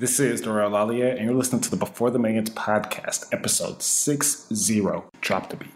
This is Darrell Lalia, and you're listening to the Before the Millions podcast, episode 60. Drop the beat.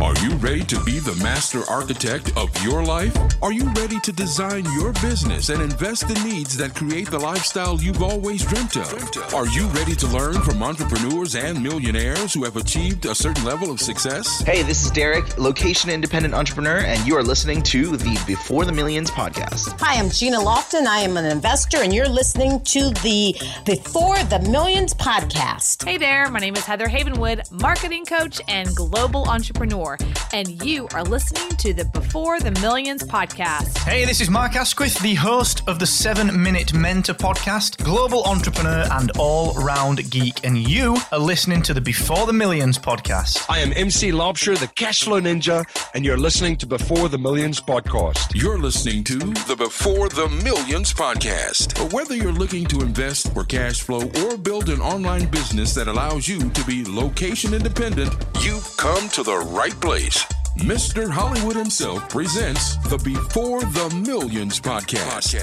Are you ready to be the master architect of your life? Are you ready to design your business and invest the needs that create the lifestyle you've always dreamt of? Are you ready to learn from entrepreneurs and millionaires who have achieved a certain level of success? Hey, this is Derek, location independent entrepreneur, and you are listening to the Before the Millions podcast. Hi, I'm Gina Lofton. I am an investor, and you're listening to the Before the Millions podcast. Hey there, my name is Heather Havenwood, marketing coach and global entrepreneur, and you are listening to the Before the Millions podcast. Hey, this is Mark Asquith, the host of the 7 Minute Mentor podcast, global entrepreneur and all round geek, and you are listening to the Before the Millions podcast. I am MC Laubscher, the Cashflow Ninja, and you're listening to Before the Millions podcast. You're listening to the Before the Millions podcast. Whether you're looking to invest for cash flow or build an online business that allows you to be location independent, you've come to the right place. Mr. Hollywood himself presents the Before the Millions podcast.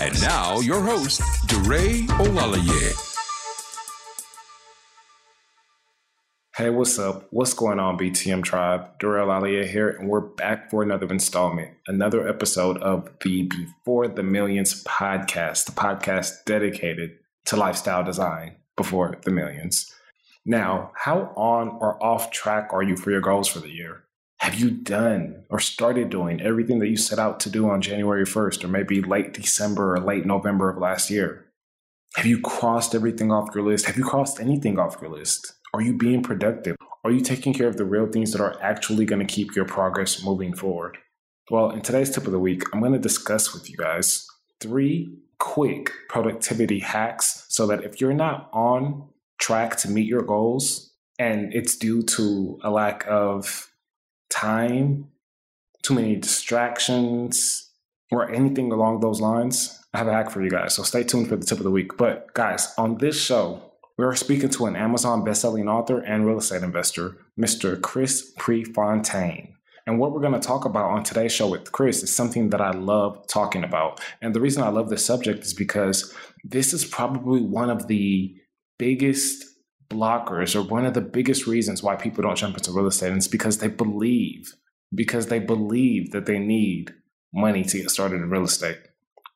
And now, your host, DeRay Olalaye. Hey, what's up? What's going on, BTM Tribe? Darrell Alia here, and we're back for another installment, another episode of the Before the Millions podcast, the podcast dedicated to lifestyle design before the millions. Now, how on or off track are you for your goals for the year? Have you done or started doing everything that you set out to do on January 1st, or maybe late December or late November of last year? Have you crossed everything off your list? Have you crossed anything off your list? Are you being productive? Are you taking care of the real things that are actually going to keep your progress moving forward? Well, in today's tip of the week, I'm going to discuss with you guys three quick productivity hacks so that if you're not on track to meet your goals and it's due to a lack of time, too many distractions, or anything along those lines, I have a hack for you guys. So stay tuned for the tip of the week. But guys, on this show, we are speaking to an Amazon bestselling author and real estate investor, Mr. Chris Prefontaine. And what we're going to talk about on today's show with Chris is something that I love talking about. And the reason I love this subject is because this is probably one of the biggest blockers or one of the biggest reasons why people don't jump into real estate. And it's because they believe, because they believe that they need money to get started in real estate.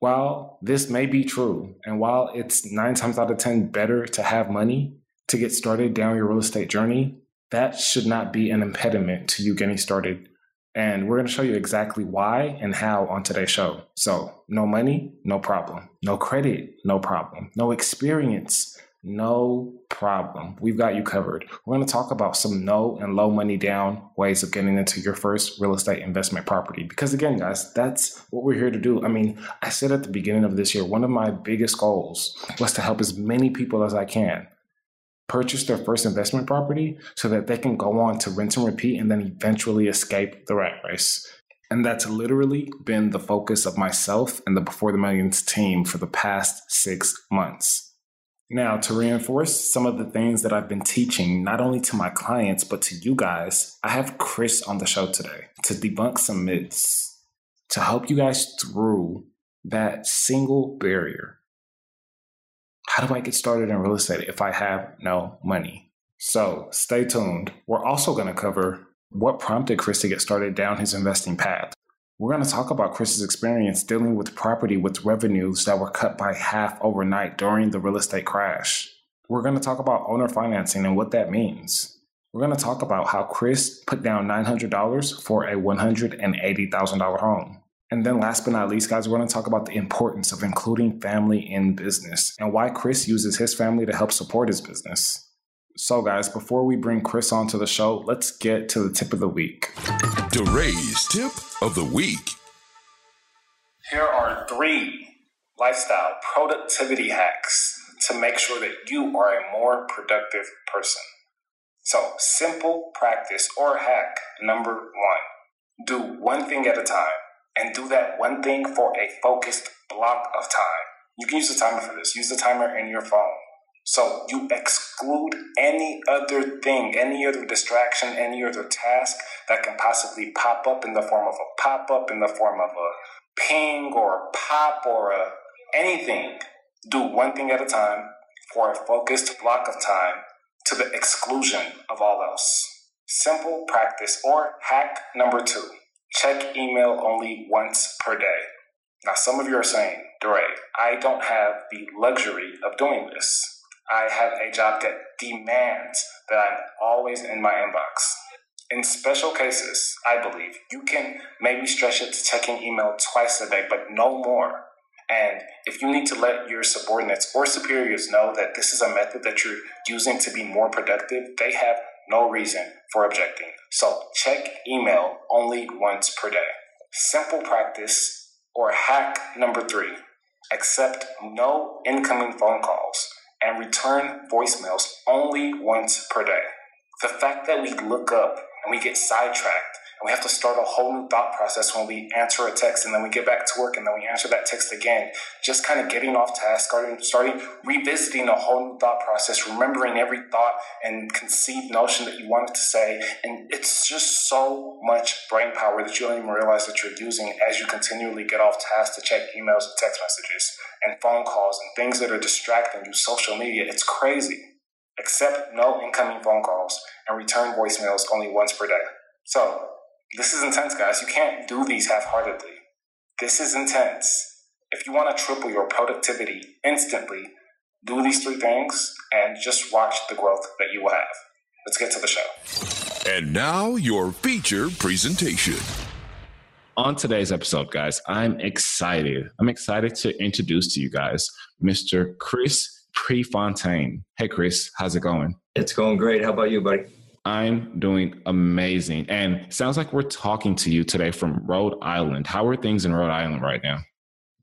While this may be true, and while it's nine times out of 10 better to have money to get started down your real estate journey, that should not be an impediment to you getting started. And we're going to show you exactly why and how on today's show. So, no money, no problem. No credit, no problem. No experience, no problem. We've got you covered. We're going to talk about some no and low money down ways of getting into your first real estate investment property. Because again, guys, that's what we're here to do. I mean, I said at the beginning of this year, one of my biggest goals was to help as many people as I can purchase their first investment property so that they can go on to rent and repeat and then eventually escape the rat race. And that's literally been the focus of myself and the Before the Millions team for the past six months. Now, to reinforce some of the things that I've been teaching, not only to my clients, but to you guys, I have Chris on the show today to debunk some myths, to help you guys through that single barrier. How do I get started in real estate if I have no money? So stay tuned. We're also going to cover what prompted Chris to get started down his investing path. We're going to talk about Chris's experience dealing with property with revenues that were cut by half overnight during the real estate crash. We're going to talk about owner financing and what that means. We're going to talk about how Chris put down $900 for a $180,000 home. And then, last but not least, guys, we're going to talk about the importance of including family in business and why Chris uses his family to help support his business. So, guys, before we bring Chris onto the show, let's get to the tip of the week. DeRay's tip of the week. Here are three lifestyle productivity hacks to make sure that you are a more productive person. So, simple practice or hack number one do one thing at a time and do that one thing for a focused block of time. You can use the timer for this, use the timer in your phone. So you exclude any other thing, any other distraction, any other task that can possibly pop up in the form of a pop up, in the form of a ping or a pop or a anything. Do one thing at a time for a focused block of time to the exclusion of all else. Simple practice or hack number two check email only once per day. Now, some of you are saying, Dore, I don't have the luxury of doing this. I have a job that demands that I'm always in my inbox. In special cases, I believe you can maybe stretch it to checking email twice a day, but no more. And if you need to let your subordinates or superiors know that this is a method that you're using to be more productive, they have no reason for objecting. So check email only once per day. Simple practice or hack number three accept no incoming phone calls and return voicemails only once per day. The fact that we look up and we get sidetracked and we have to start a whole new thought process when we answer a text and then we get back to work and then we answer that text again. Just kind of getting off task, starting, starting revisiting a whole new thought process, remembering every thought and conceived notion that you wanted to say. And it's just so much brain power that you don't even realize that you're using as you continually get off task to check emails and text messages and phone calls and things that are distracting you, social media. It's crazy. Accept no incoming phone calls and return voicemails only once per day. So, this is intense, guys. You can't do these half heartedly. This is intense. If you want to triple your productivity instantly, do these three things and just watch the growth that you will have. Let's get to the show. And now, your feature presentation. On today's episode, guys, I'm excited. I'm excited to introduce to you guys Mr. Chris Prefontaine. Hey, Chris, how's it going? It's going great. How about you, buddy? I'm doing amazing. And sounds like we're talking to you today from Rhode Island. How are things in Rhode Island right now?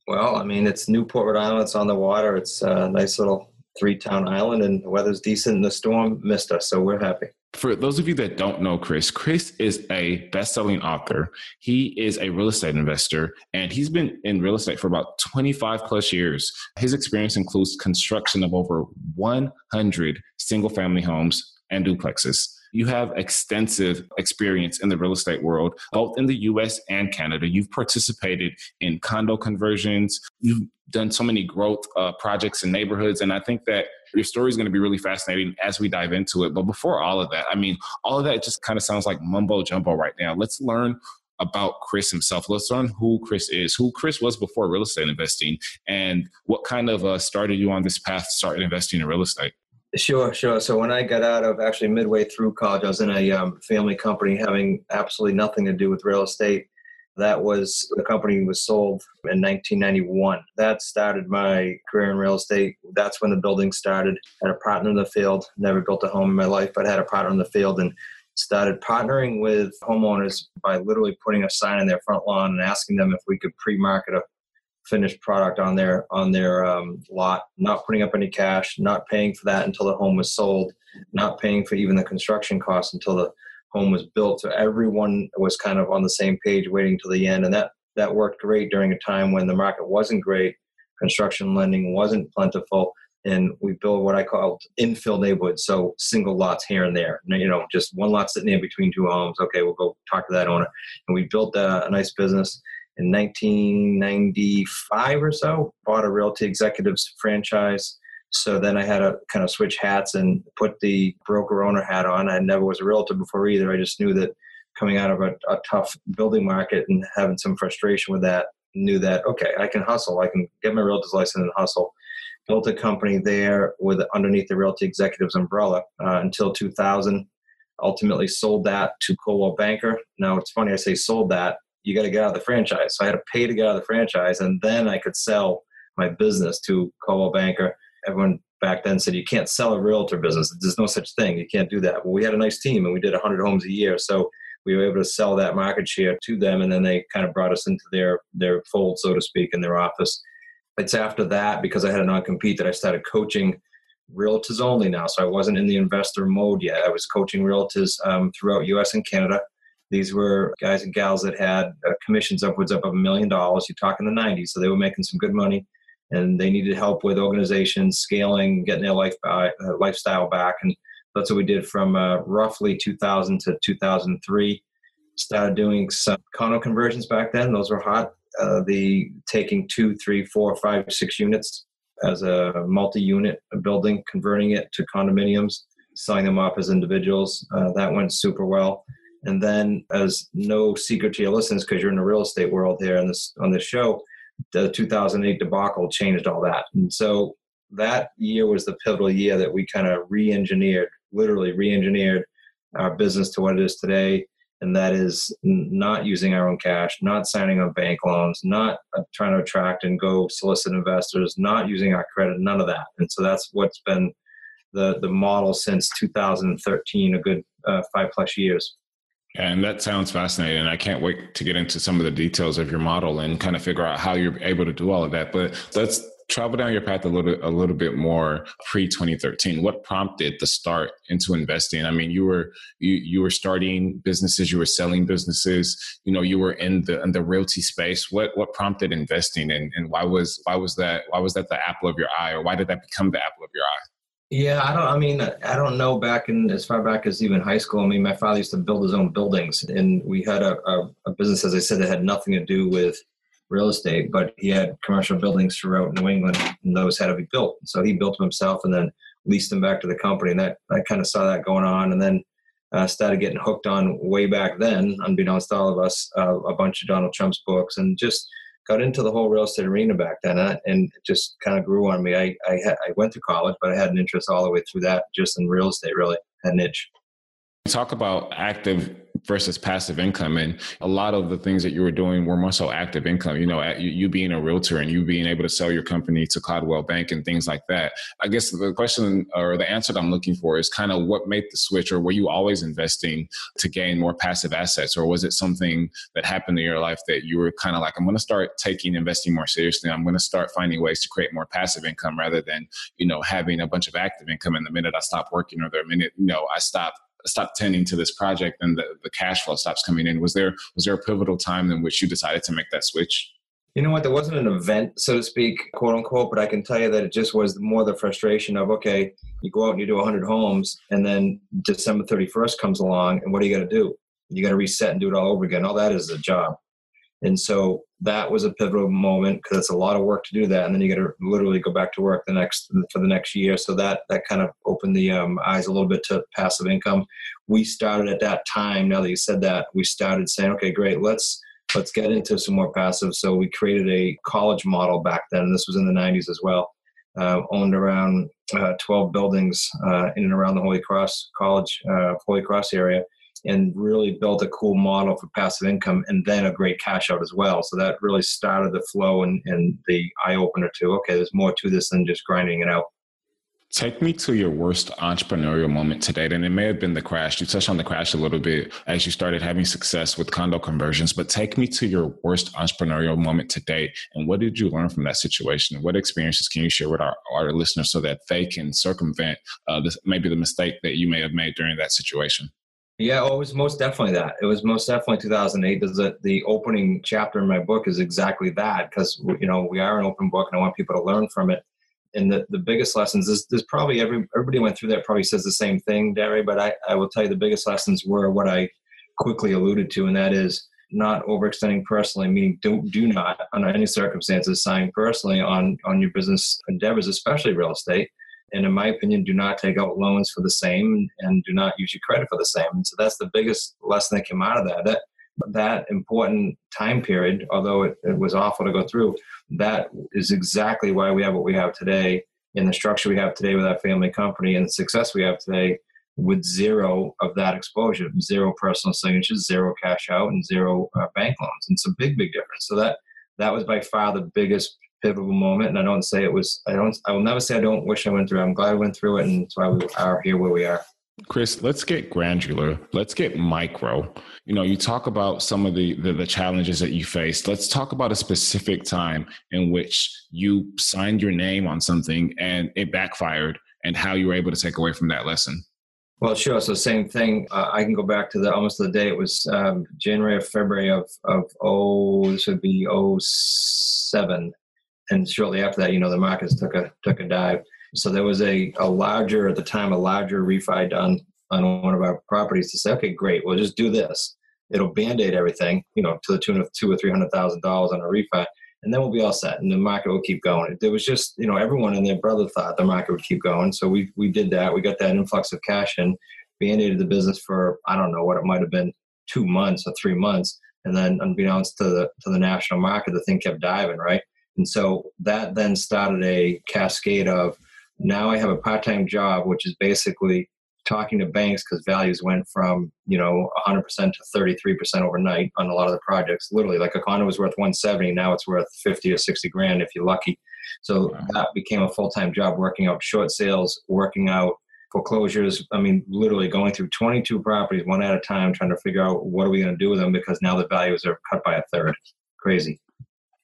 Well, I mean, it's Newport, Rhode Island. It's on the water. It's a nice little three town island, and the weather's decent. And the storm missed us, so we're happy. For those of you that don't know Chris, Chris is a best selling author. He is a real estate investor, and he's been in real estate for about 25 plus years. His experience includes construction of over 100 single family homes and duplexes you have extensive experience in the real estate world, both in the US and Canada. You've participated in condo conversions. You've done so many growth uh, projects in neighborhoods. And I think that your story is going to be really fascinating as we dive into it. But before all of that, I mean, all of that just kind of sounds like mumbo jumbo right now. Let's learn about Chris himself. Let's learn who Chris is, who Chris was before real estate investing, and what kind of uh, started you on this path to start investing in real estate. Sure, sure. So when I got out of actually midway through college, I was in a um, family company having absolutely nothing to do with real estate. That was the company was sold in 1991. That started my career in real estate. That's when the building started. Had a partner in the field. Never built a home in my life, but had a partner in the field and started partnering with homeowners by literally putting a sign in their front lawn and asking them if we could pre-market a finished product on their on their um, lot, not putting up any cash, not paying for that until the home was sold, not paying for even the construction costs until the home was built. So everyone was kind of on the same page, waiting till the end, and that that worked great during a time when the market wasn't great, construction lending wasn't plentiful, and we built what I called infill neighborhoods, so single lots here and there. You know, just one lot sitting in between two homes. Okay, we'll go talk to that owner, and we built a, a nice business in 1995 or so, bought a Realty Executives franchise. So then I had to kind of switch hats and put the broker owner hat on. I never was a realtor before either. I just knew that coming out of a, a tough building market and having some frustration with that, knew that, okay, I can hustle. I can get my realtor's license and hustle. Built a company there with underneath the Realty Executives umbrella uh, until 2000 ultimately sold that to Coldwell Banker. Now it's funny I say sold that you got to get out of the franchise. So I had to pay to get out of the franchise, and then I could sell my business to Coldwell Banker. Everyone back then said you can't sell a realtor business. There's no such thing. You can't do that. Well, we had a nice team, and we did 100 homes a year, so we were able to sell that market share to them, and then they kind of brought us into their their fold, so to speak, in their office. It's after that because I had a non-compete that I started coaching realtors only now. So I wasn't in the investor mode yet. I was coaching realtors um, throughout U.S. and Canada these were guys and gals that had uh, commissions upwards of a million dollars. You talk in the 90s, so they were making some good money, and they needed help with organizations, scaling, getting their life uh, lifestyle back, and that's what we did from uh, roughly 2000 to 2003. Started doing some condo conversions back then; those were hot. Uh, the taking two, three, four, five, six units as a multi-unit building, converting it to condominiums, selling them off as individuals. Uh, that went super well. And then, as no secret to your listeners, because you're in the real estate world here on this on this show, the 2008 debacle changed all that. And so that year was the pivotal year that we kind of re-engineered, literally re-engineered our business to what it is today and that is not using our own cash, not signing on bank loans, not uh, trying to attract and go solicit investors, not using our credit, none of that. And so that's what's been the the model since 2013, a good uh, five plus years. And that sounds fascinating. I can't wait to get into some of the details of your model and kind of figure out how you're able to do all of that. But let's travel down your path a little a little bit more pre 2013 what prompted the start into investing? I mean you were you you were starting businesses you were selling businesses you know you were in the in the realty space. What what prompted investing? And, and why was why was that why was that the apple of your eye or why did that become the apple of your eye yeah, I don't. I mean, I don't know. Back in as far back as even high school. I mean, my father used to build his own buildings, and we had a, a, a business, as I said, that had nothing to do with real estate, but he had commercial buildings throughout New England, and those had to be built. So he built them himself and then leased them back to the company. And that I kind of saw that going on, and then uh, started getting hooked on way back then, unbeknownst to all of us, uh, a bunch of Donald Trump's books, and just got into the whole real estate arena back then, uh, and it just kind of grew on me. I I, had, I went to college, but I had an interest all the way through that, just in real estate. Really, had an itch. Talk about active versus passive income. And a lot of the things that you were doing were more so active income, you know, you, being a realtor and you being able to sell your company to Coldwell Bank and things like that. I guess the question or the answer that I'm looking for is kind of what made the switch or were you always investing to gain more passive assets or was it something that happened in your life that you were kind of like, I'm going to start taking investing more seriously. I'm going to start finding ways to create more passive income rather than, you know, having a bunch of active income. And the minute I stop working or the minute, you know, I stop stop tending to this project and the, the cash flow stops coming in. Was there was there a pivotal time in which you decided to make that switch? You know what? There wasn't an event so to speak quote unquote but i can tell you that it just was more the frustration of okay you go out and you do 100 homes and then december 31st comes along and what are you going to do? You got to reset and do it all over again. All that is a job and so that was a pivotal moment because it's a lot of work to do that, and then you got to literally go back to work the next for the next year. So that that kind of opened the um, eyes a little bit to passive income. We started at that time. Now that you said that, we started saying, okay, great, let's let's get into some more passive. So we created a college model back then. This was in the '90s as well. Uh, owned around uh, 12 buildings uh, in and around the Holy Cross College, uh, Holy Cross area and really built a cool model for passive income and then a great cash out as well. So that really started the flow and, and the eye opener to okay, there's more to this than just grinding it out. Take me to your worst entrepreneurial moment to date. And it may have been the crash. You touched on the crash a little bit as you started having success with condo conversions, but take me to your worst entrepreneurial moment to date. And what did you learn from that situation? What experiences can you share with our, our listeners so that they can circumvent uh, this, maybe the mistake that you may have made during that situation? Yeah, oh, it was most definitely that. It was most definitely 2008. There's a, the opening chapter in my book is exactly that because you know we are an open book and I want people to learn from it. And the, the biggest lessons is there's probably every everybody went through that probably says the same thing, Derry. But I, I will tell you the biggest lessons were what I quickly alluded to, and that is not overextending personally, meaning don't do not under any circumstances sign personally on on your business endeavors, especially real estate and in my opinion, do not take out loans for the same and do not use your credit for the same. And so that's the biggest lesson that came out of that. That that important time period, although it, it was awful to go through, that is exactly why we have what we have today in the structure we have today with our family company and the success we have today with zero of that exposure, zero personal signatures, zero cash out, and zero uh, bank loans. And it's a big, big difference. So that that was by far the biggest pivotal moment. And I don't say it was, I don't, I will never say I don't wish I went through it. I'm glad I went through it. And that's why we are here where we are. Chris, let's get granular. Let's get micro. You know, you talk about some of the, the, the challenges that you faced. Let's talk about a specific time in which you signed your name on something and it backfired, and how you were able to take away from that lesson. Well, sure. So same thing. Uh, I can go back to the almost the day it was um, January or February of of oh this would be oh seven and shortly after that, you know, the markets took a took a dive. So there was a, a larger at the time, a larger refi done on one of our properties to say, okay, great, we'll just do this. It'll band-aid everything, you know, to the tune of two or three hundred thousand dollars on a refi. and then we'll be all set and the market will keep going. There was just, you know, everyone and their brother thought the market would keep going. So we, we did that. We got that influx of cash and band-aided the business for, I don't know what it might have been, two months or three months. And then unbeknownst to the, to the national market, the thing kept diving, right? And so that then started a cascade of now I have a part-time job, which is basically talking to banks because values went from you know 100% to 33% overnight on a lot of the projects. Literally like a condo was worth 170 now it's worth 50 or 60 grand if you're lucky. So that became a full-time job working out short sales working out foreclosures. I mean literally going through 22 properties one at a time trying to figure out what are we going to do with them because now the values are cut by a third. Crazy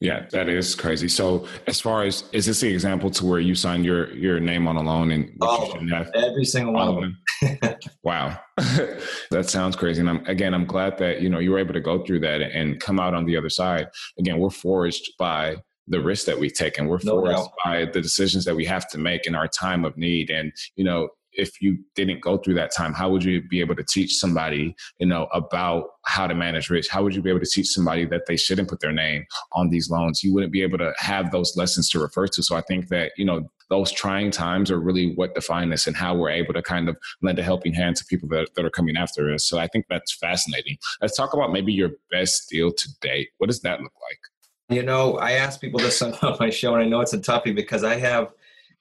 yeah, that is crazy. So, as far as is this the example to where you signed your your name on a loan and all oh, every single one of them? wow, that sounds crazy. And I'm, again, I'm glad that you know you were able to go through that and come out on the other side. Again, we're forged by the risks that we take, and we're no forged doubt. by the decisions that we have to make in our time of need. And you know, if you didn't go through that time how would you be able to teach somebody you know about how to manage risk? How would you be able to teach somebody that they shouldn't put their name on these loans? You wouldn't be able to have those lessons to refer to. So i think that you know those trying times are really what define us and how we're able to kind of lend a helping hand to people that, that are coming after us. So i think that's fascinating. Let's talk about maybe your best deal to date. What does that look like? You know i ask people this on my show and i know it's a toughie because i have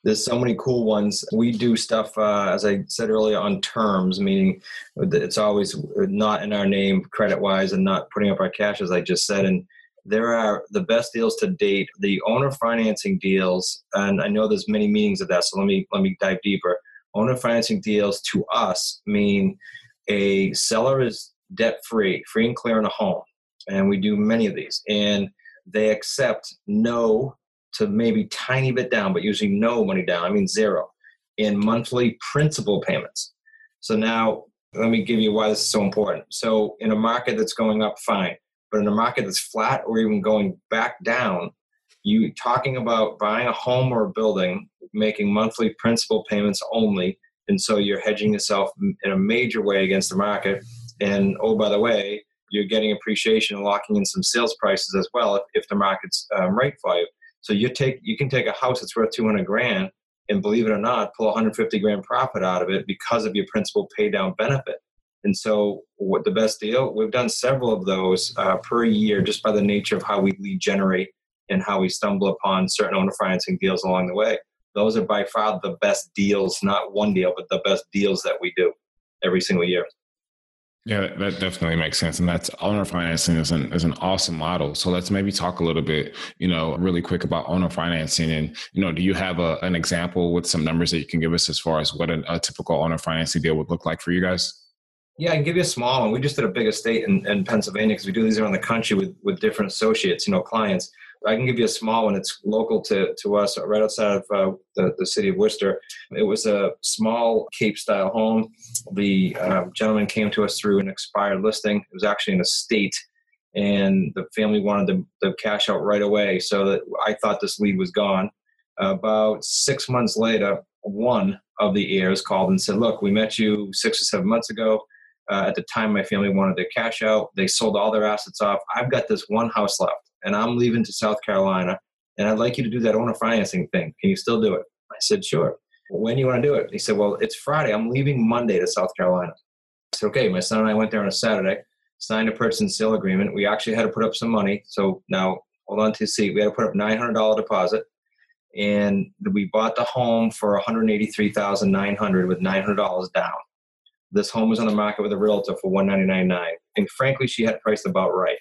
there's so many cool ones. We do stuff, uh, as I said earlier, on terms, meaning it's always not in our name credit wise and not putting up our cash, as I just said. And there are the best deals to date, the owner financing deals, and I know there's many meanings of that. So let me let me dive deeper. Owner financing deals to us mean a seller is debt free, free and clear in a home, and we do many of these, and they accept no to maybe tiny bit down, but usually no money down. I mean zero in monthly principal payments. So now let me give you why this is so important. So in a market that's going up, fine, but in a market that's flat or even going back down, you talking about buying a home or a building, making monthly principal payments only, and so you're hedging yourself in a major way against the market. And oh, by the way, you're getting appreciation and locking in some sales prices as well if, if the market's um, right for you. So you take you can take a house that's worth 200 grand and believe it or not, pull 150 grand profit out of it because of your principal pay down benefit. And so, what the best deal? We've done several of those uh, per year just by the nature of how we lead generate and how we stumble upon certain owner financing deals along the way. Those are by far the best deals, not one deal, but the best deals that we do every single year. Yeah, that definitely makes sense, and that's owner financing is an is an awesome model. So let's maybe talk a little bit, you know, really quick about owner financing, and you know, do you have a, an example with some numbers that you can give us as far as what a, a typical owner financing deal would look like for you guys? Yeah, I can give you a small one. We just did a big estate in, in Pennsylvania because we do these around the country with with different associates, you know, clients. I can give you a small one. It's local to, to us, right outside of uh, the, the city of Worcester. It was a small Cape style home. The uh, gentleman came to us through an expired listing. It was actually an estate, and the family wanted the, the cash out right away. So that I thought this lead was gone. About six months later, one of the heirs called and said, Look, we met you six or seven months ago. Uh, at the time, my family wanted their cash out. They sold all their assets off. I've got this one house left and I'm leaving to South Carolina, and I'd like you to do that owner financing thing. Can you still do it? I said, sure. When do you want to do it? He said, well, it's Friday. I'm leaving Monday to South Carolina. I said, okay. My son and I went there on a Saturday, signed a purchase and sale agreement. We actually had to put up some money. So now, hold on to see. We had to put up $900 deposit, and we bought the home for 183,900 with $900 down. This home was on the market with a realtor for $199.9. And frankly, she had priced about right.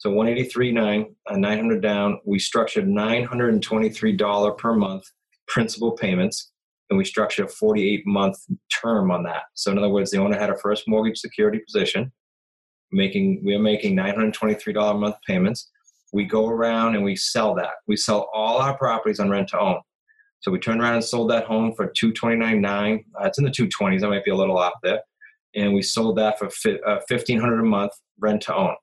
So 183.9, uh, 900 down. We structured $923 per month principal payments, and we structured a 48 month term on that. So in other words, the owner had a first mortgage security position, making we are making $923 a month payments. We go around and we sell that. We sell all our properties on rent to own. So we turned around and sold that home for 229.9. Uh, it's in the 220s. I might be a little off there. And we sold that for 1500 uh, a month rent to own.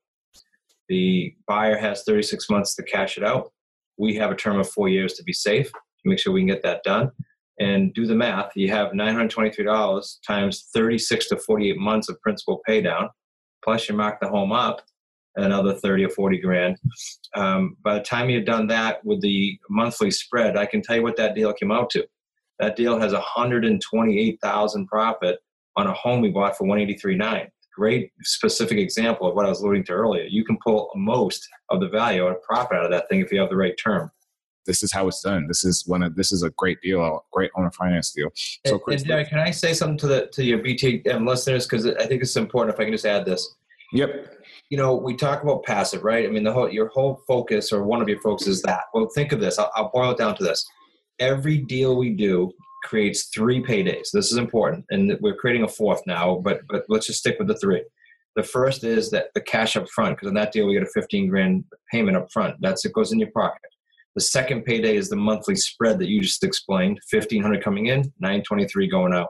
The buyer has 36 months to cash it out. We have a term of four years to be safe to make sure we can get that done. And do the math. You have $923 times 36 to 48 months of principal pay down, plus you mark the home up. another 30 or 40 grand. Um, by the time you've done that with the monthly spread, I can tell you what that deal came out to. That deal has 128,000 profit on a home we bought for 183.9. Great specific example of what I was alluding to earlier. You can pull most of the value or profit out of that thing if you have the right term. This is how it's done. This is one of this is a great deal, a great owner finance deal. So, Chris, and, and can I say something to the to your BTM listeners because I think it's important if I can just add this. Yep you know, we talk about passive, right? I mean, the whole your whole focus or one of your focuses is that. Well, think of this. I'll, I'll boil it down to this: every deal we do creates three paydays. This is important, and we're creating a fourth now. But but let's just stick with the three. The first is that the cash up front, because in that deal we get a 15 grand payment up front. That's it goes in your pocket. The second payday is the monthly spread that you just explained, 1500 coming in, 923 going out.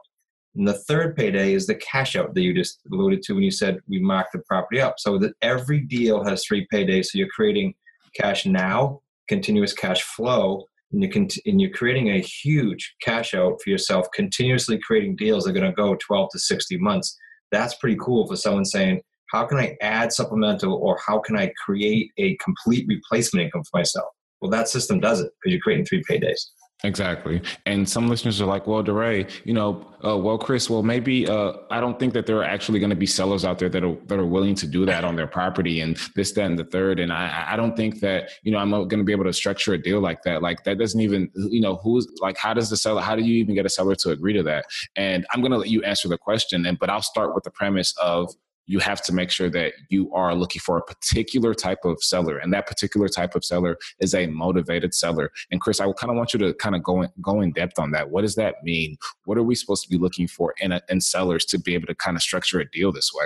And the third payday is the cash out that you just alluded to when you said we mark the property up. So that every deal has three paydays. So you're creating cash now, continuous cash flow, and, you can, and you're creating a huge cash out for yourself, continuously creating deals that are going to go 12 to 60 months. That's pretty cool for someone saying, how can I add supplemental or how can I create a complete replacement income for myself? Well, that system does it because you're creating three paydays. Exactly. And some listeners are like, well, DeRay, you know, uh, well, Chris, well, maybe uh, I don't think that there are actually going to be sellers out there that are, that are willing to do that on their property and this, that, and the third. And I, I don't think that, you know, I'm going to be able to structure a deal like that. Like that doesn't even, you know, who's like, how does the seller, how do you even get a seller to agree to that? And I'm going to let you answer the question. And, but I'll start with the premise of, you have to make sure that you are looking for a particular type of seller and that particular type of seller is a motivated seller. And chris i kind of want you to kind of go in, go in depth on that. What does that mean? What are we supposed to be looking for in, a, in sellers to be able to kind of structure a deal this way?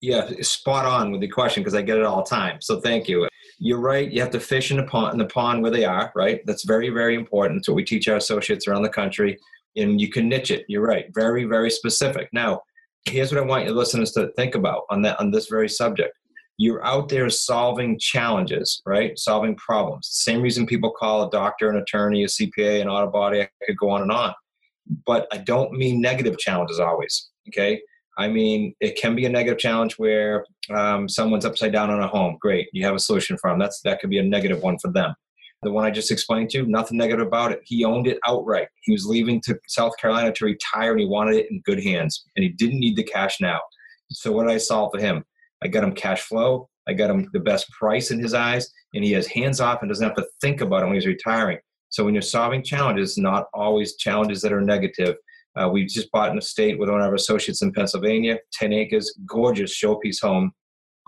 Yeah spot on with the question because i get it all the time. So thank you. You're right you have to fish in the pond in the pond where they are right? That's very very important. It's what we teach our associates around the country and you can niche it. You're right very very specific. Now here's what I want your listeners to think about on that on this very subject. You're out there solving challenges, right? Solving problems. Same reason people call a doctor, an attorney, a CPA, an auto body. I could go on and on. But I don't mean negative challenges always. Okay. I mean, it can be a negative challenge where um, someone's upside down on a home. Great, you have a solution for them. That's that could be a negative one for them. The one I just explained to nothing negative about it. He owned it outright. He was leaving to South Carolina to retire and he wanted it in good hands and he didn't need the cash now. So what did I solve for him? I got him cash flow. I got him the best price in his eyes and he has hands off and doesn't have to think about it when he's retiring. So when you're solving challenges, not always challenges that are negative. Uh, we just bought an estate with one of our associates in Pennsylvania, 10 acres, gorgeous showpiece home.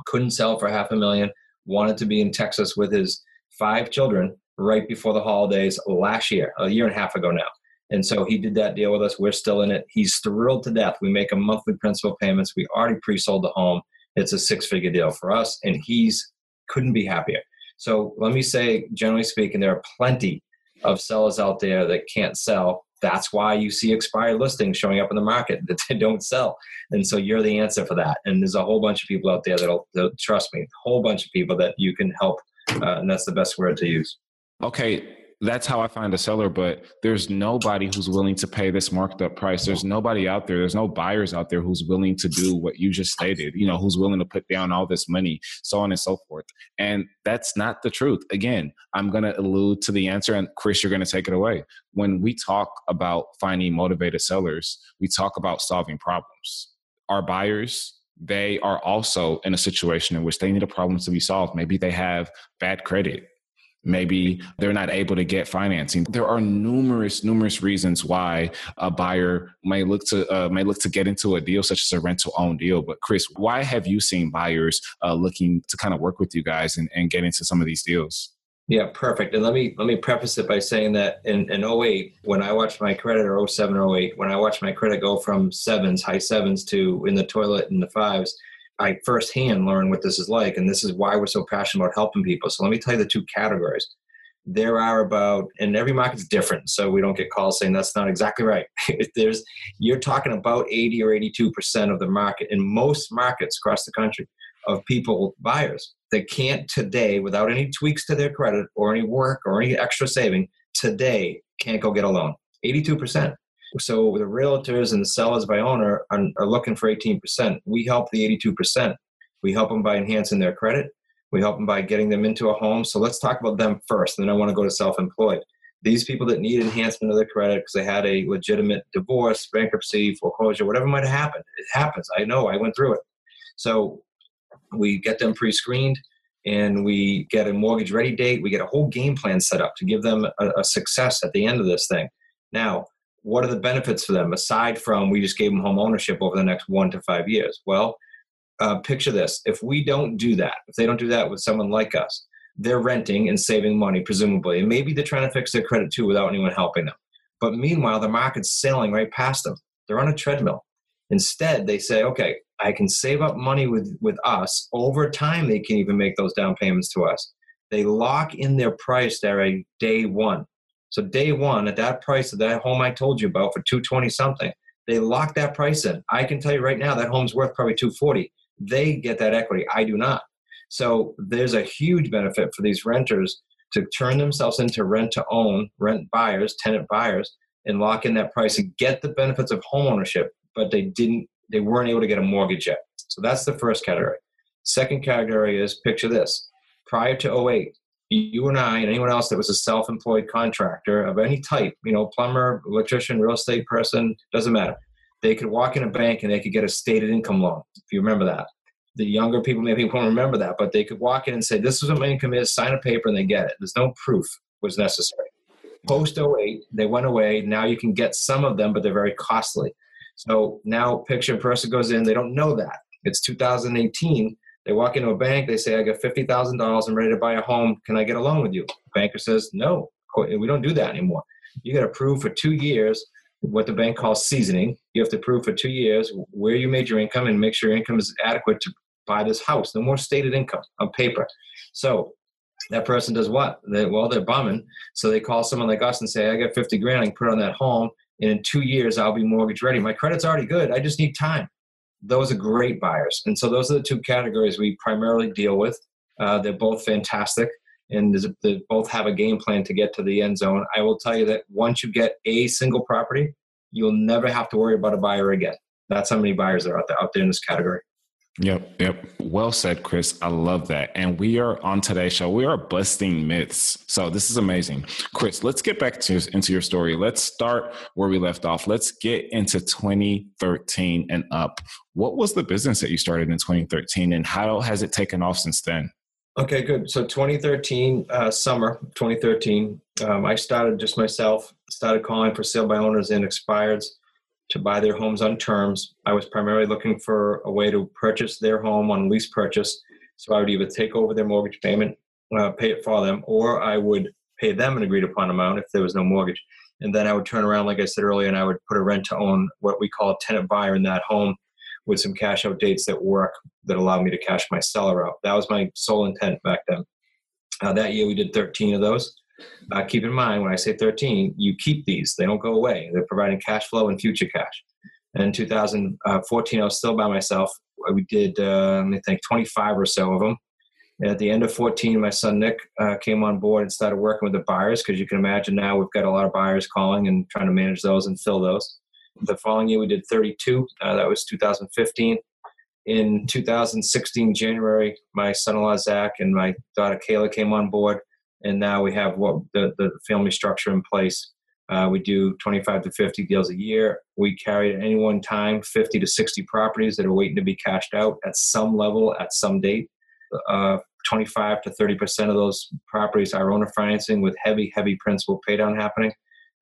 Couldn't sell for half a million. Wanted to be in Texas with his five children right before the holidays last year, a year and a half ago now. And so he did that deal with us. We're still in it. He's thrilled to death. We make a monthly principal payments. We already pre-sold the home. It's a six-figure deal for us, and he's couldn't be happier. So let me say, generally speaking, there are plenty of sellers out there that can't sell. That's why you see expired listings showing up in the market that they don't sell. And so you're the answer for that. And there's a whole bunch of people out there that'll, that'll trust me, a whole bunch of people that you can help uh, and that's the best word to use. Okay, that's how I find a seller, but there's nobody who's willing to pay this marked up price. There's nobody out there. There's no buyers out there who's willing to do what you just stated, you know, who's willing to put down all this money, so on and so forth. And that's not the truth. Again, I'm going to allude to the answer, and Chris, you're going to take it away. When we talk about finding motivated sellers, we talk about solving problems. Our buyers, they are also in a situation in which they need a problem to be solved. Maybe they have bad credit. Maybe they're not able to get financing. There are numerous, numerous reasons why a buyer may look to uh, may look to get into a deal such as a rental own deal. But Chris, why have you seen buyers uh, looking to kind of work with you guys and, and get into some of these deals? Yeah, perfect. And let me let me preface it by saying that in, in 08, when I watched my credit or 07 or 08, when I watched my credit go from sevens, high sevens to in the toilet in the fives, I firsthand learned what this is like. And this is why we're so passionate about helping people. So let me tell you the two categories. There are about, and every market's different, so we don't get calls saying that's not exactly right. There's, you're talking about 80 or 82% of the market in most markets across the country of people, buyers that can't today, without any tweaks to their credit or any work or any extra saving, today can't go get a loan. 82%. So the realtors and the sellers by owner are, are looking for 18%. We help the 82%. We help them by enhancing their credit. We help them by getting them into a home. So let's talk about them first. Then I want to go to self employed. These people that need enhancement of their credit because they had a legitimate divorce, bankruptcy, foreclosure, whatever might have happened. It happens. I know. I went through it. So we get them pre screened and we get a mortgage ready date. We get a whole game plan set up to give them a, a, success at the end of this thing. Now, what are the benefits for them aside from we just gave them home ownership over the next one to five years? Well, uh, picture this if we don't do that, if they don't do that with someone like us, they're renting and saving money, presumably. And maybe they're trying to fix their credit too without anyone helping them. But meanwhile, the market's sailing right past them. They're on a treadmill. Instead, they say, okay, I can save up money with, with us. Over time, they can even make those down payments to us. They lock in their price there at day one. So day one, at that price of that home I told you about for 220 something, they lock that price in. I can tell you right now that home's worth probably 240. They get that equity. I do not. So there's a huge benefit for these renters to turn themselves into rent to own, rent buyers, tenant buyers, and lock in that price and get the benefits of home ownership, but they didn't they weren't able to get a mortgage yet. So that's the first category. Second category is picture this. Prior to 08, you and I and anyone else that was a self-employed contractor of any type, you know, plumber, electrician, real estate person, doesn't matter. They could walk in a bank and they could get a stated income loan. If you remember that. The younger people maybe won't remember that, but they could walk in and say, This is what my income is, sign a paper, and they get it. There's no proof was necessary. Post 08, they went away. Now you can get some of them, but they're very costly. So now picture a person goes in, they don't know that. It's 2018. They walk into a bank, they say, I got $50,000, I'm ready to buy a home. Can I get a loan with you? Banker says, No, we don't do that anymore. You got to prove for two years what the bank calls seasoning. You have to prove for two years where you made your income and make sure your income is adequate to buy this house. No more stated income on paper. So that person does what? They, well, they're bumming. So they call someone like us and say, I got 50 grand, I can put on that home and in two years I'll be mortgage ready. My credit's already good. I just need time. Those are great buyers, and so those are the two categories we primarily deal with. Uh, they're both fantastic, and they both have a game plan to get to the end zone. I will tell you that once you get a single property, you'll never have to worry about a buyer again. That's how many buyers are out there out there in this category. Yep, yep. Well said, Chris. I love that. And we are on today's show. We are busting myths. So this is amazing. Chris, let's get back to into your story. Let's start where we left off. Let's get into 2013 and up. What was the business that you started in 2013 and how has it taken off since then? Okay, good. So 2013, uh, summer 2013, um, I started just myself, started calling for sale by owners and expireds to buy their homes on terms. I was primarily looking for a way to purchase their home on lease purchase. So I would either take over their mortgage payment, uh, pay it for them, or I would pay them an agreed upon amount if there was no mortgage. And then I would turn around, like I said earlier, and I would put a rent to own, what we call a tenant buyer in that home with some cash out dates that work that allow me to cash my seller out. That was my sole intent back then. Uh, that year we did 13 of those. Uh, keep in mind, when I say 13, you keep these. They don't go away. They're providing cash flow and future cash. And in 2014, I was still by myself. We did, uh, I think, 25 or so of them. At the end of 14, my son Nick uh, came on board and started working with the buyers because you can imagine now we've got a lot of buyers calling and trying to manage those and fill those. The following year, we did 32. Uh, that was 2015. In 2016, January, my son in law Zach and my daughter Kayla came on board and now we have what the, the family structure in place. Uh, we do 25 to 50 deals a year. We carry at any one time 50 to 60 properties that are waiting to be cashed out at some level at some date. Uh, 25 to 30 percent of those properties are owner financing with heavy, heavy principal paydown happening,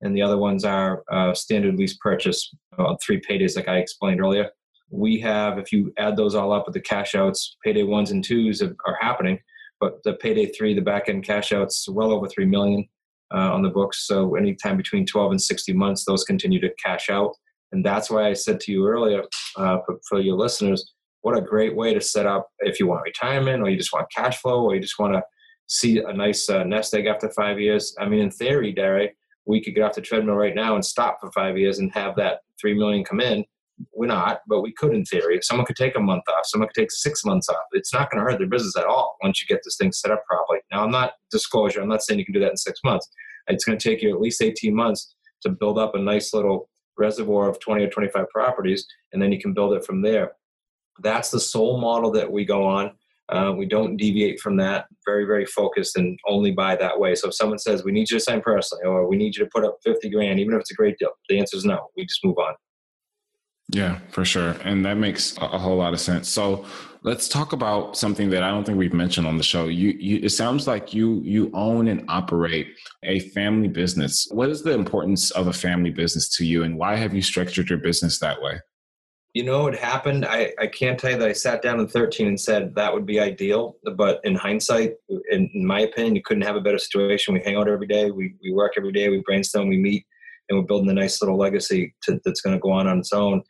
and the other ones are uh, standard lease purchase, on three paydays, like I explained earlier. We have, if you add those all up with the cash outs, payday ones and twos are happening but the payday three, the back end cash outs, well over three million uh, on the books. So anytime between 12 and 60 months, those continue to cash out. And that's why I said to you earlier, uh, for, for your listeners, what a great way to set up if you want retirement or you just want cash flow or you just want to see a nice uh, nest egg after five years. I mean, in theory, Derry, we could get off the treadmill right now and stop for five years and have that three million come in we're not, but we could in theory. Someone could take a month off. Someone could take six months off. It's not going to hurt their business at all once you get this thing set up properly. Now, I'm not disclosure. I'm not saying you can do that in six months. It's going to take you at least 18 months to build up a nice little reservoir of 20 or 25 properties, and then you can build it from there. That's the sole model that we go on. Uh, we don't deviate from that. Very, very focused and only buy that way. So if someone says, we need you to sign personally or we need you to put up 50 grand, even if it's a great deal, the answer is no. We just move on. Yeah, for sure. And that makes a whole lot of sense. So let's talk about something that I don't think we've mentioned on the show. You, you it sounds like you you own and operate a family business. What is the importance of a family business to you and why have you structured your business that way? You know, it happened. I, I can't tell you that I sat down in 13 and said that would be ideal. But in hindsight, in, in my opinion, you couldn't have a better situation. We hang out every day, we, we work every day, we brainstorm, we meet, and we're building a nice little legacy to, that's going to go on on its own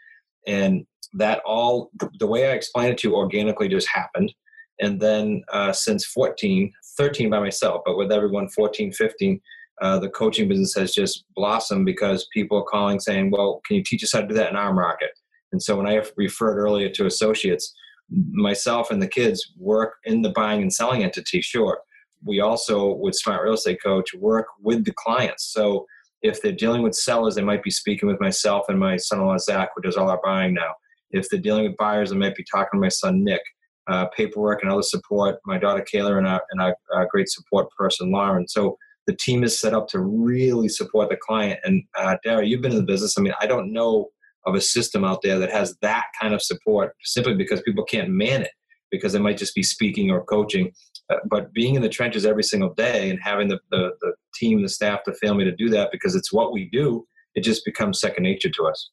and that all the way i explained it to organically just happened. And then uh, since 14 13 by myself but with everyone 14 15 uh, the coaching business has just blossomed because people are calling saying well can you teach us how to do that in our market? And so when i referred earlier to associates myself and the kids work in the buying and selling entity sure. We also with smart real estate coach work with the clients. So if they're dealing with sellers, they might be speaking with myself and my son-in-law Zach, who does all our buying now. If they're dealing with buyers, they might be talking to my son Nick. Uh, paperwork and other support. My daughter Kayla and our, and our, our, great support person Lauren. So the team is set up to really support the client. And uh, Dara, you've been in the business. I mean, I don't know of a system out there that has that kind of support simply because people can't man it because they might just be speaking or coaching. Uh, but being in the trenches every single day and having the, the, the team, the staff, the family to do that because it's what we do, it just becomes second nature to us.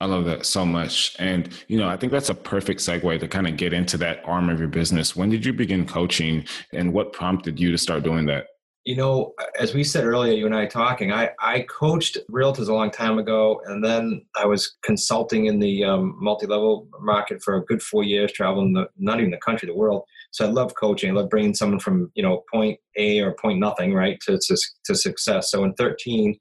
I love that so much. And, you know, I think that's a perfect segue to kind of get into that arm of your business. When did you begin coaching and what prompted you to start doing that? You know, as we said earlier, you and I talking, I, I coached realtors a long time ago, and then I was consulting in the um, multi level market for a good four years, traveling the, not even the country, the world. So I love coaching. I love bringing someone from you know point A or point nothing, right, to to, to success. So in 13,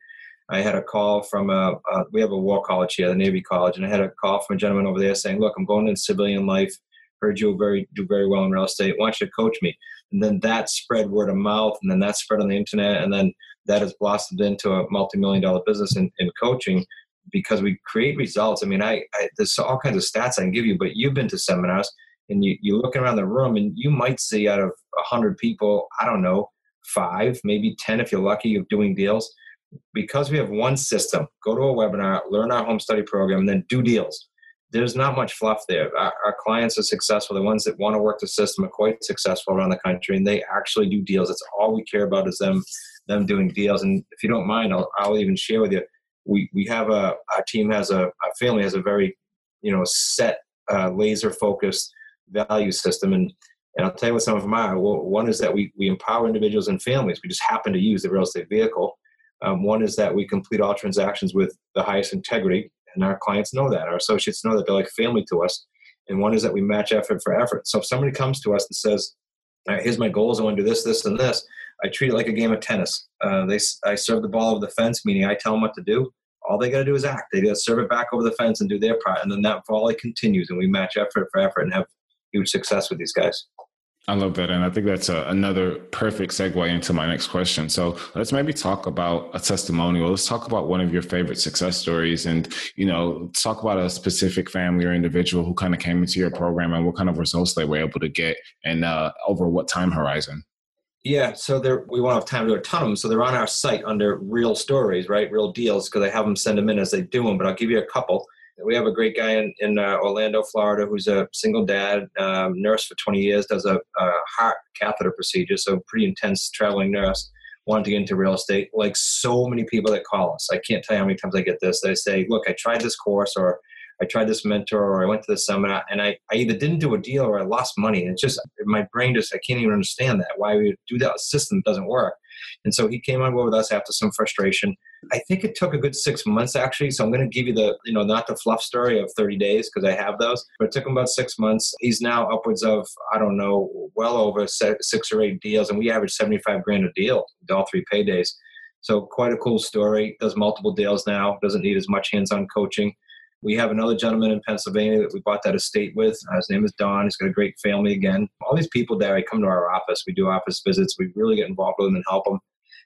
I had a call from a, we have a war college here, the Navy College, and I had a call from a gentleman over there saying, "Look, I'm going into civilian life. Heard you very do very well in real estate. Don't you coach me?" And then that spread word of mouth and then that spread on the internet and then that has blossomed into a multi-million dollar business in, in coaching because we create results. I mean I, I, there's all kinds of stats i can give you but you've been to seminars and you, you look around the room and you might see out of 100 people i don't know five maybe 10 if you're lucky of doing deals. Because we have one system go to a webinar learn our home study program and then do deals there's not much fluff there. Our, our, clients are successful. The ones that want to work the system are quite successful around the country, and they actually do deals. That's all we care about is them them doing deals. And if you don't mind, I'll, I'll even share with you. We we have a our team has a our family has a very you know set uh, laser focused value system and. And I'll tell you what some of them are. Well, one is that we, we empower individuals and families. We just happen to use the real estate vehicle. Um, one is that we complete all transactions with the highest integrity and our clients know that. Our associates know that they're like family to us. And one is that we match effort for effort. So if somebody comes to us and says, here's my goals, I want to do this, this, and this, I treat it like a game of tennis. Uh, they, I serve the ball over the fence, meaning I tell them what to do. All they got to do is act. They got to serve it back over the fence and do their part. And then that volley continues, and we match effort for effort and have huge success with these guys. I love that. And I think that's a, another perfect segue into my next question. So let's maybe talk about a testimonial. Let's talk about one of your favorite success stories and, you know, talk about a specific family or individual who kind of came into your program and what kind of results they were able to get and uh, over what time horizon. Yeah, so we won't have time to do a ton of them. So they're on our site under real stories, right? Real deals, because I have them send them in as they do them. But I'll give you a couple we have a great guy in, in uh, Orlando, Florida, who's a single dad, um, nurse for 20 years, does a, a, heart catheter procedure, so pretty intense traveling nurse. Wanted to get into real estate, like so many people that call us. I can't tell you how many times I get this. They say, "Look, I tried this course, or I tried this mentor, or I went to the seminar, and I, I either didn't do a deal or I lost money. It's just my brain just I can't even understand that why we do that system doesn't work." And so he came on board with us after some frustration. I think it took a good six months actually. So I'm going to give you the, you know, not the fluff story of 30 days because I have those, but it took him about six months. He's now upwards of, I don't know, well over six or eight deals, and we average 75 grand a deal, all three paydays. So quite a cool story. Does multiple deals now. Doesn't need as much hands-on coaching. We have another gentleman in Pennsylvania that we bought that estate with. Uh, his name is Don. He's got a great family again. All these people there, I come to our office. We do office visits. We really get involved with them and help them.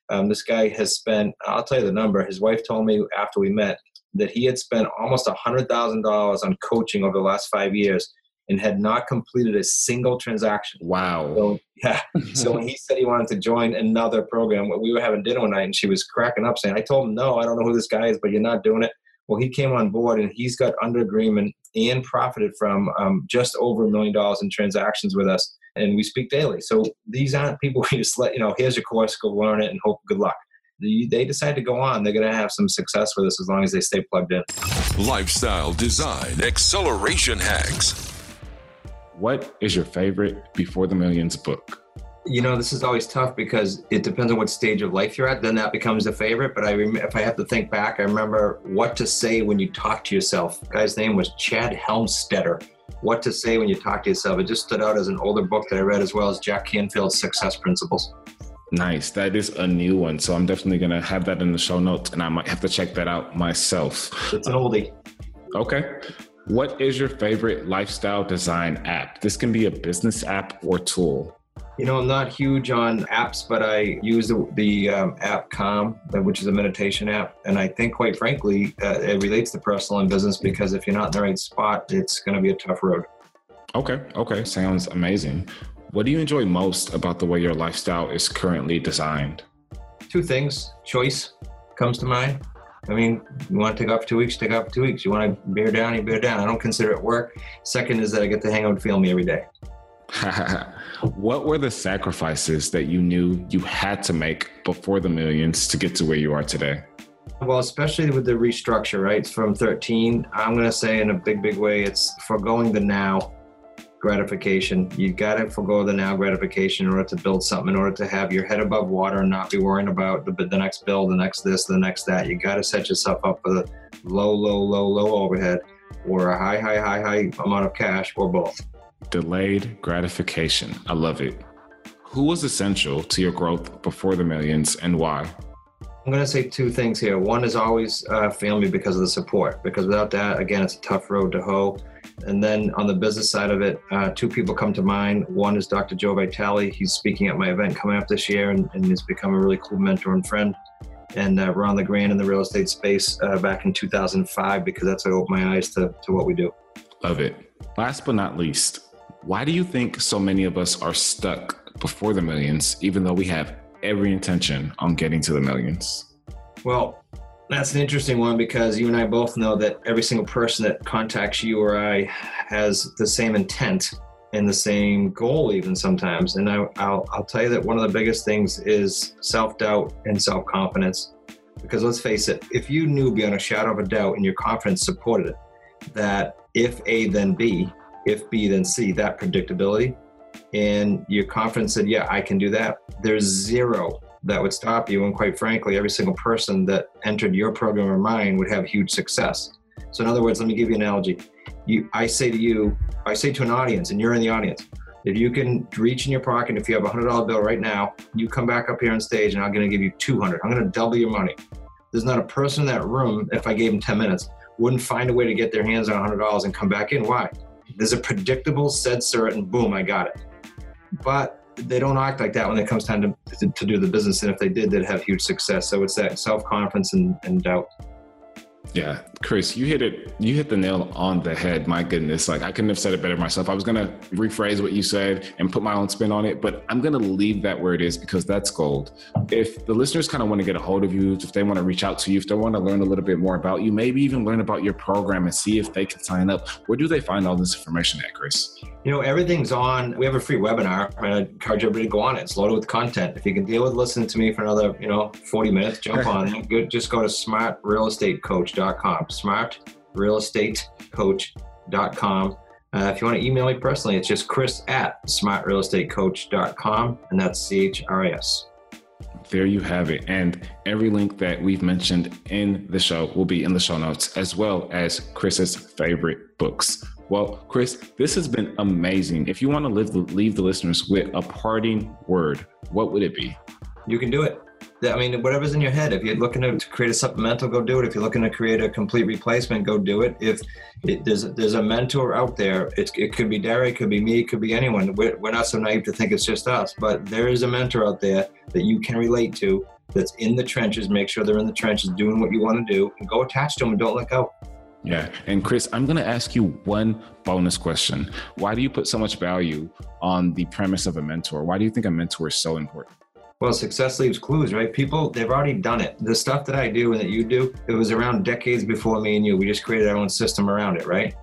Um, this guy has spent, I'll tell you the number. His wife told me after we met that he had spent almost $100,000 on coaching over the last five years. and had not completed a single transaction. Wow. So, yeah. so when he said he wanted to join another program, we were having dinner one night and she was cracking up saying, I told him, no, I don't know who this guy is, but you're not doing it. Well, he came on board and he's got under agreement and profited from um, just over a million dollars in transactions with us. And we speak daily. So these aren't people we just let, you know, here's your course, go learn it and hope good luck. They decide to go on, they're going to have some success with us as long as they stay plugged in. Lifestyle design, acceleration hacks. What is your favorite Before the Millions book? You know this is always tough because it depends on what stage of life you're at then that becomes a favorite but i rem- if i have to think back i remember what to say when you talk to yourself the guy's name was shad helmstetter what to say when you talk to yourself it just stood out as an older book that i read as well as jack canfield's success principles Nice. That is a new one. So I'm definitely going to have that in the show notes and I might have to check that out myself. it's an oldie Okay. What is your favorite lifestyle design app? This can be a business app or tool. You know, I'm not huge on apps, but I use the, the um, app Calm, which is a meditation app. And I think, quite frankly, uh, it relates to personal and business because if you're not in the right spot, it's going to be a tough road. Okay. Okay. Sounds amazing. What do you enjoy most about the way your lifestyle is currently designed? Two things choice comes to mind. I mean, you want to take off two weeks, take off two weeks. You want to bear down, you bear down. I don't consider it work. Second is that I get to hang out and feel me every day. what were the sacrifices that you knew you had to make before the millions to get to where you are today? Well, especially with the restructure, right? From 13, I'm going to say in a big, big way, it's foregoing the now gratification. You got to forego the now gratification in order to build something, in order to have your head above water and not be worrying about the, the next bill, the next this, the next that. You got to set yourself up for the low, low, low, low overhead or a high, high, high, high amount of cash or both. Delayed gratification. I love it. Who was essential to your growth before the millions and why? I'm going to say two things here. One is always uh, family because of the support, because without that, again, it's a tough road to hoe. And then on the business side of it, uh, two people come to mind. One is Dr. Joe Vitale. He's speaking at my event coming up this year and, and has become a really cool mentor and friend. And uh, Ron LeGrand in the real estate space uh, back in 2005 because that's what opened my eyes to, to what we do. Love it. Last but not least, why do you think so many of us are stuck before the millions, even though we have every intention on getting to the millions? Well, that's an interesting one because you and I both know that every single person that contacts you or I has the same intent and the same goal, even sometimes. And I, will I'll tell you that one of the biggest things is self doubt and self confidence. Because let's face it, if you knew beyond a shadow of a doubt and your confidence supported it, that if A, then B, if B, then C, that predictability, and your confidence said, yeah, I can do that, there's zero that would stop you. And quite frankly, every single person that entered your program or mine would have huge success. So, in other words, let me give you an analogy. You, I say to you, I say to an audience, and you're in the audience, if you can reach in your pocket, if you have a hundred dollar bill right now, you come back up here on stage, and I'm going to give you 200. I'm going to double your money. There's not a person in that room, if I gave them 10 minutes, wouldn't find a way to get their hands on $100 and come back in. Why? There's a predictable, said certain, boom, I got it. But they don't act like that when it comes time to, to, to do the business. And if they did, they'd have huge success. So it's that self confidence and, and doubt. Yeah, Chris, you hit it. You hit the nail on the head. My goodness, like I couldn't have said it better myself. I was gonna rephrase what you said and put my own spin on it, but I'm gonna leave that where it is because that's gold. If the listeners kind of want to get a hold of you, if they want to reach out to you, if they want to learn a little bit more about you, maybe even learn about your program and see if they can sign up, where do they find all this information at, Chris? You know, everything's on. We have a free webinar. I encourage everybody to go on it. It's loaded with content. If you can deal with listening to me for another, you know, 40 minutes, jump on it. Good. Just go to smartrealestatecoach.com. Smartrealestatecoach.com. Uh, if you want to email me personally, it's just chris at smartrealestatecoach.com, and that's C H R I S. There you have it. And every link that we've mentioned in the show will be in the show notes, as well as Chris's favorite books. Well, Chris, this has been amazing. If you want to the, leave the listeners with a parting word, what would it be? You can do it. I mean, whatever's in your head. If you're looking to, create a supplemental, go do it. If you're looking to create a complete replacement, go do it. If it, there's there's a mentor out there, it, it could be Derek, it could be me, it could be anyone. We're, we're not so naive to think it's just us, but there is a mentor out there that you can relate to that's in the trenches. Make sure they're in the trenches doing what you want to do, and go attach to them and don't let go. Yeah. And Chris, I'm going to ask you one bonus question. Why do you put so much value on the premise of a mentor? Why do you think a mentor is so important? Well, success leaves clues, right? People, they've already done it. The stuff that I do and that you do, it was around decades before me and you. We just created our own system around it, right?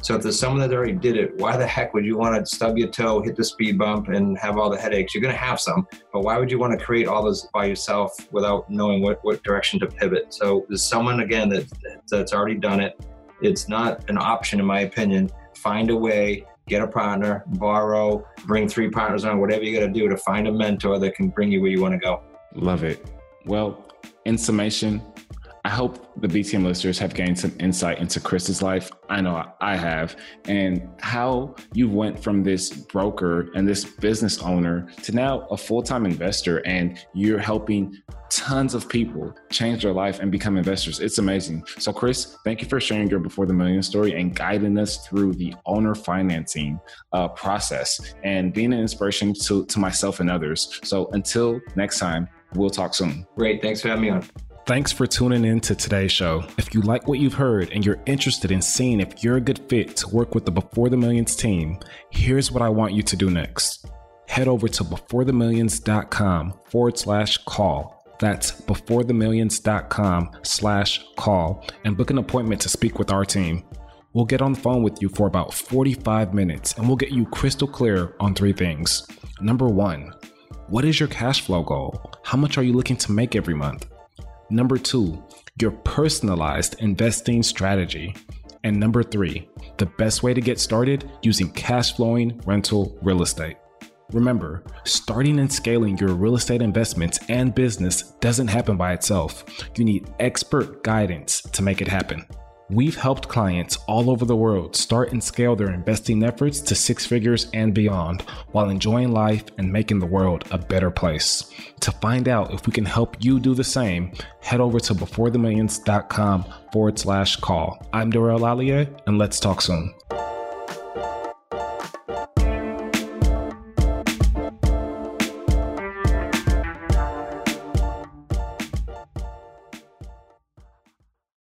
So if there's someone that already did it, why the heck would you want to stub your toe, hit the speed bump, and have all the headaches? You're going to have some, but why would you want to create all this by yourself without knowing what, what direction to pivot? So there's someone again that that's already done it. It's not an option, in my opinion. Find a way, get a partner, borrow, bring three partners on, whatever you got to do to find a mentor that can bring you where you want to go. Love it. Well, in summation, I hope the BTM listeners have gained some insight into Chris's life. I know I have, and how you went from this broker and this business owner to now a full time investor, and you're helping tons of people change their life and become investors. It's amazing. So, Chris, thank you for sharing your Before the Million story and guiding us through the owner financing uh, process and being an inspiration to, to myself and others. So, until next time, we'll talk soon. Great. Thanks for having me on. Thanks for tuning in to today's show. If you like what you've heard and you're interested in seeing if you're a good fit to work with the Before the Millions team, here's what I want you to do next. Head over to beforethemillions.com forward slash call. That's beforethemillions.com slash call and book an appointment to speak with our team. We'll get on the phone with you for about 45 minutes and we'll get you crystal clear on three things. Number one, what is your cash flow goal? How much are you looking to make every month? Number two, your personalized investing strategy. And number three, the best way to get started using cash flowing rental real estate. Remember, starting and scaling your real estate investments and business doesn't happen by itself. You need expert guidance to make it happen. We've helped clients all over the world start and scale their investing efforts to six figures and beyond while enjoying life and making the world a better place. To find out if we can help you do the same, head over to beforethemillions.com forward slash call. I'm Darrell Lallier, and let's talk soon.